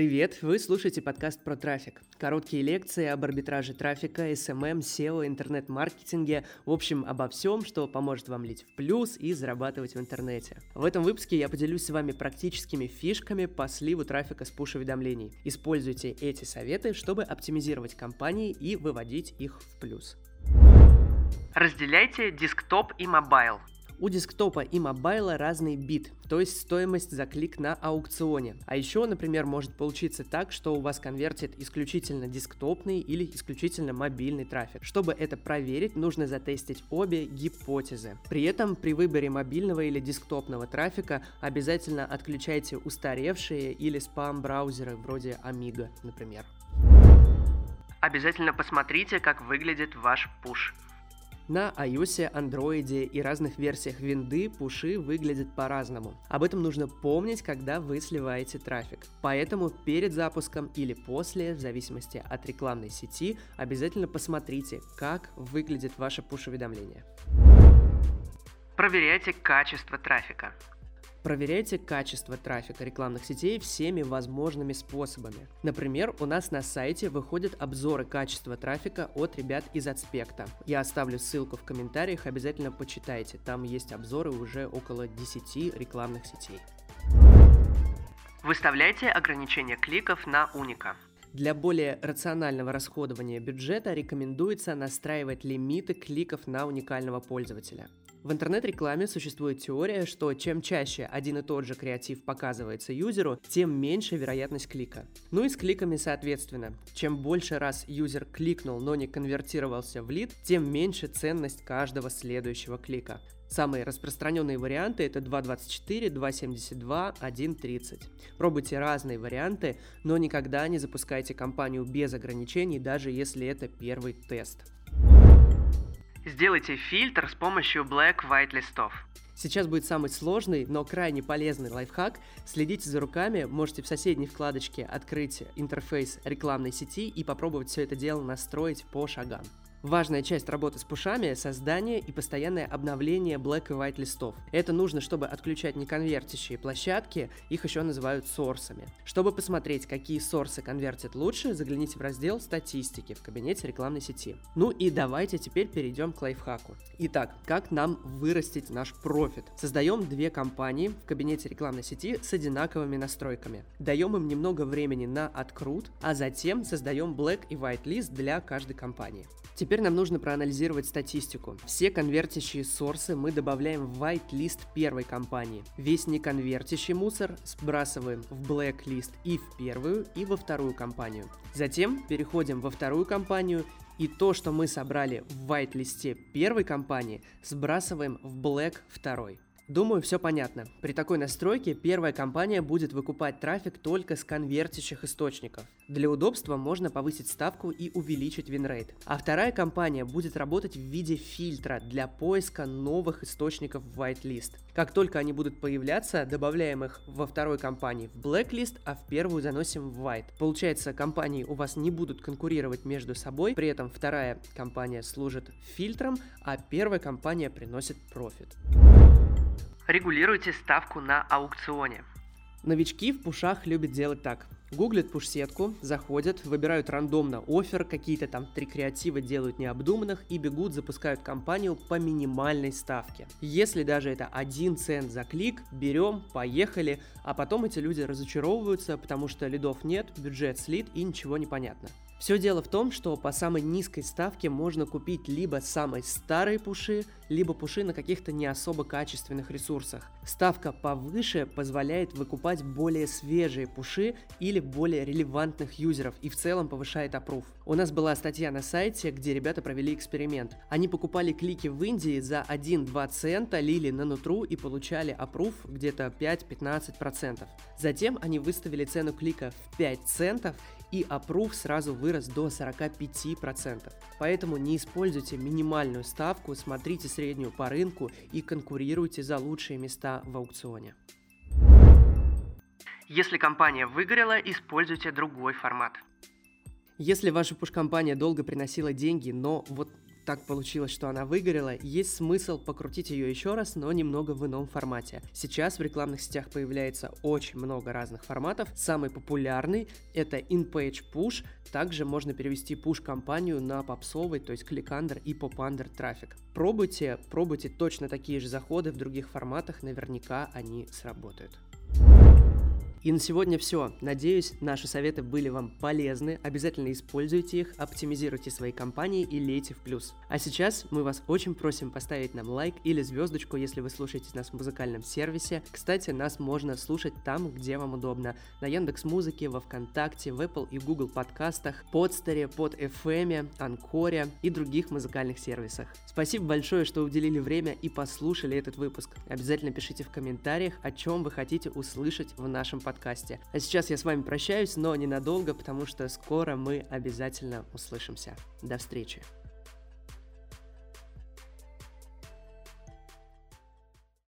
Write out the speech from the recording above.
Привет! Вы слушаете подкаст про трафик. Короткие лекции об арбитраже трафика, SMM, SEO, интернет-маркетинге, в общем, обо всем, что поможет вам лить в плюс и зарабатывать в интернете. В этом выпуске я поделюсь с вами практическими фишками по сливу трафика с пуш-уведомлений. Используйте эти советы, чтобы оптимизировать кампании и выводить их в плюс. Разделяйте десктоп и мобайл. У десктопа и мобайла разный bid, то есть стоимость за клик на аукционе. А еще, например, может получиться так, что у вас конвертит исключительно десктопный или исключительно мобильный трафик. Чтобы это проверить, нужно затестить обе гипотезы. При этом при выборе мобильного или десктопного трафика обязательно отключайте устаревшие или спам-браузеры вроде Amiga, например. Обязательно посмотрите, как выглядит ваш пуш. На iOS, Android и разных версиях винды пуши выглядят по-разному. Об этом нужно помнить, когда вы сливаете трафик. Поэтому перед запуском или после, в зависимости от рекламной сети, обязательно посмотрите, как выглядит ваше пуш-уведомление. Проверяйте качество трафика. Проверяйте качество трафика рекламных сетей всеми возможными способами. Например, у нас на сайте выходят обзоры качества трафика от ребят из Аспекта. Я оставлю ссылку в комментариях, обязательно почитайте. Там есть обзоры уже около 10 рекламных сетей. Выставляйте ограничение кликов на Уника. Для более рационального расходования бюджета рекомендуется настраивать лимиты кликов на уникального пользователя. В интернет-рекламе существует теория, что чем чаще один и тот же креатив показывается юзеру, тем меньше вероятность клика. Ну и с кликами соответственно. Чем больше раз юзер кликнул, но не конвертировался в лид, тем меньше ценность каждого следующего клика. Самые распространенные варианты это 2.24, 2.72, 1.30. Пробуйте разные варианты, но никогда не запускайте кампанию без ограничений, даже если это первый тест. Сделайте фильтр с помощью Black-White листов. Сейчас будет самый сложный, но крайне полезный лайфхак. Следите за руками, можете в соседней вкладочке открыть интерфейс рекламной сети и попробовать все это дело настроить по шагам. Важная часть работы с пушами – создание и постоянное обновление black и white листов. Это нужно, чтобы отключать неконвертящие площадки, их еще называют сорсами. Чтобы посмотреть, какие сорсы конвертят лучше, загляните в раздел «Статистики» в кабинете рекламной сети. Ну и давайте теперь перейдем к лайфхаку. Итак, как нам вырастить наш профит? Создаем две компании в кабинете рекламной сети с одинаковыми настройками. Даем им немного времени на открут, а затем создаем black и white list для каждой компании. Теперь нам нужно проанализировать статистику. Все конвертящие source ы мы добавляем в whitelist первой компании. Весь неконвертящий мусор сбрасываем в blacklist и в первую, и во вторую компанию. Затем переходим во вторую компанию и то, что мы собрали в white-list е первой компании, сбрасываем в black второй. Думаю, все понятно. При такой настройке первая компания будет выкупать трафик только с конвертящих источников. Для удобства можно повысить ставку и увеличить win rate. А вторая компания будет работать в виде фильтра для поиска новых источников в whitelist. Как только они будут появляться, добавляем их во второй компании в blacklist, а в первую заносим в white. Получается, компании у вас не будут конкурировать между собой, при этом вторая компания служит фильтром, а первая компания приносит профит. Регулируйте ставку на аукционе. Новички в пушах любят делать так. Гуглят пуш-сетку, заходят, выбирают рандомно офер, какие-то там три креатива делают необдуманных и бегут, запускают компанию по минимальной ставке. Если даже это один цент за клик, берем, поехали, а потом эти люди разочаровываются, потому что лидов нет, бюджет слит и ничего не понятно. Все дело в том, что по самой низкой ставке можно купить либо самые старые пуши, либо пуши на каких-то не особо качественных ресурсах. Ставка повыше позволяет выкупать более свежие пуши или более релевантных юзеров и в целом повышает опруф. У нас была статья на сайте, где ребята провели эксперимент. Они покупали клики в Индии за 1-2 цента, лили на нутру и получали опруф где-то 5-15%. Затем они выставили цену клика в 5 центов и опруф сразу вырос до 45%. Поэтому не используйте минимальную ставку, смотрите среднюю по рынку и конкурируйте за лучшие места в аукционе. Если компания выгорела, используйте другой формат. Если ваша пуш-компания долго приносила деньги, но вот так получилось, что она выгорела, есть смысл покрутить ее еще раз, но немного в ином формате. Сейчас в рекламных сетях появляется очень много разных форматов. Самый популярный это in-page push, также можно перевести push-компанию на попсовый, то есть кликандер и попандер трафик. Пробуйте, пробуйте точно такие же заходы в других форматах, наверняка они сработают. И на сегодня все. Надеюсь, наши советы были вам полезны. Обязательно используйте их, оптимизируйте свои компании и лейте в плюс. А сейчас мы вас очень просим поставить нам лайк или звездочку, если вы слушаете нас в музыкальном сервисе. Кстати, нас можно слушать там, где вам удобно. На Яндекс Музыке, во Вконтакте, в Apple и Google подкастах, подстере, под FM, Анкоре и других музыкальных сервисах. Спасибо большое, что уделили время и послушали этот выпуск. Обязательно пишите в комментариях, о чем вы хотите услышать в нашем подкасте подкасте. А сейчас я с вами прощаюсь, но ненадолго, потому что скоро мы обязательно услышимся. До встречи.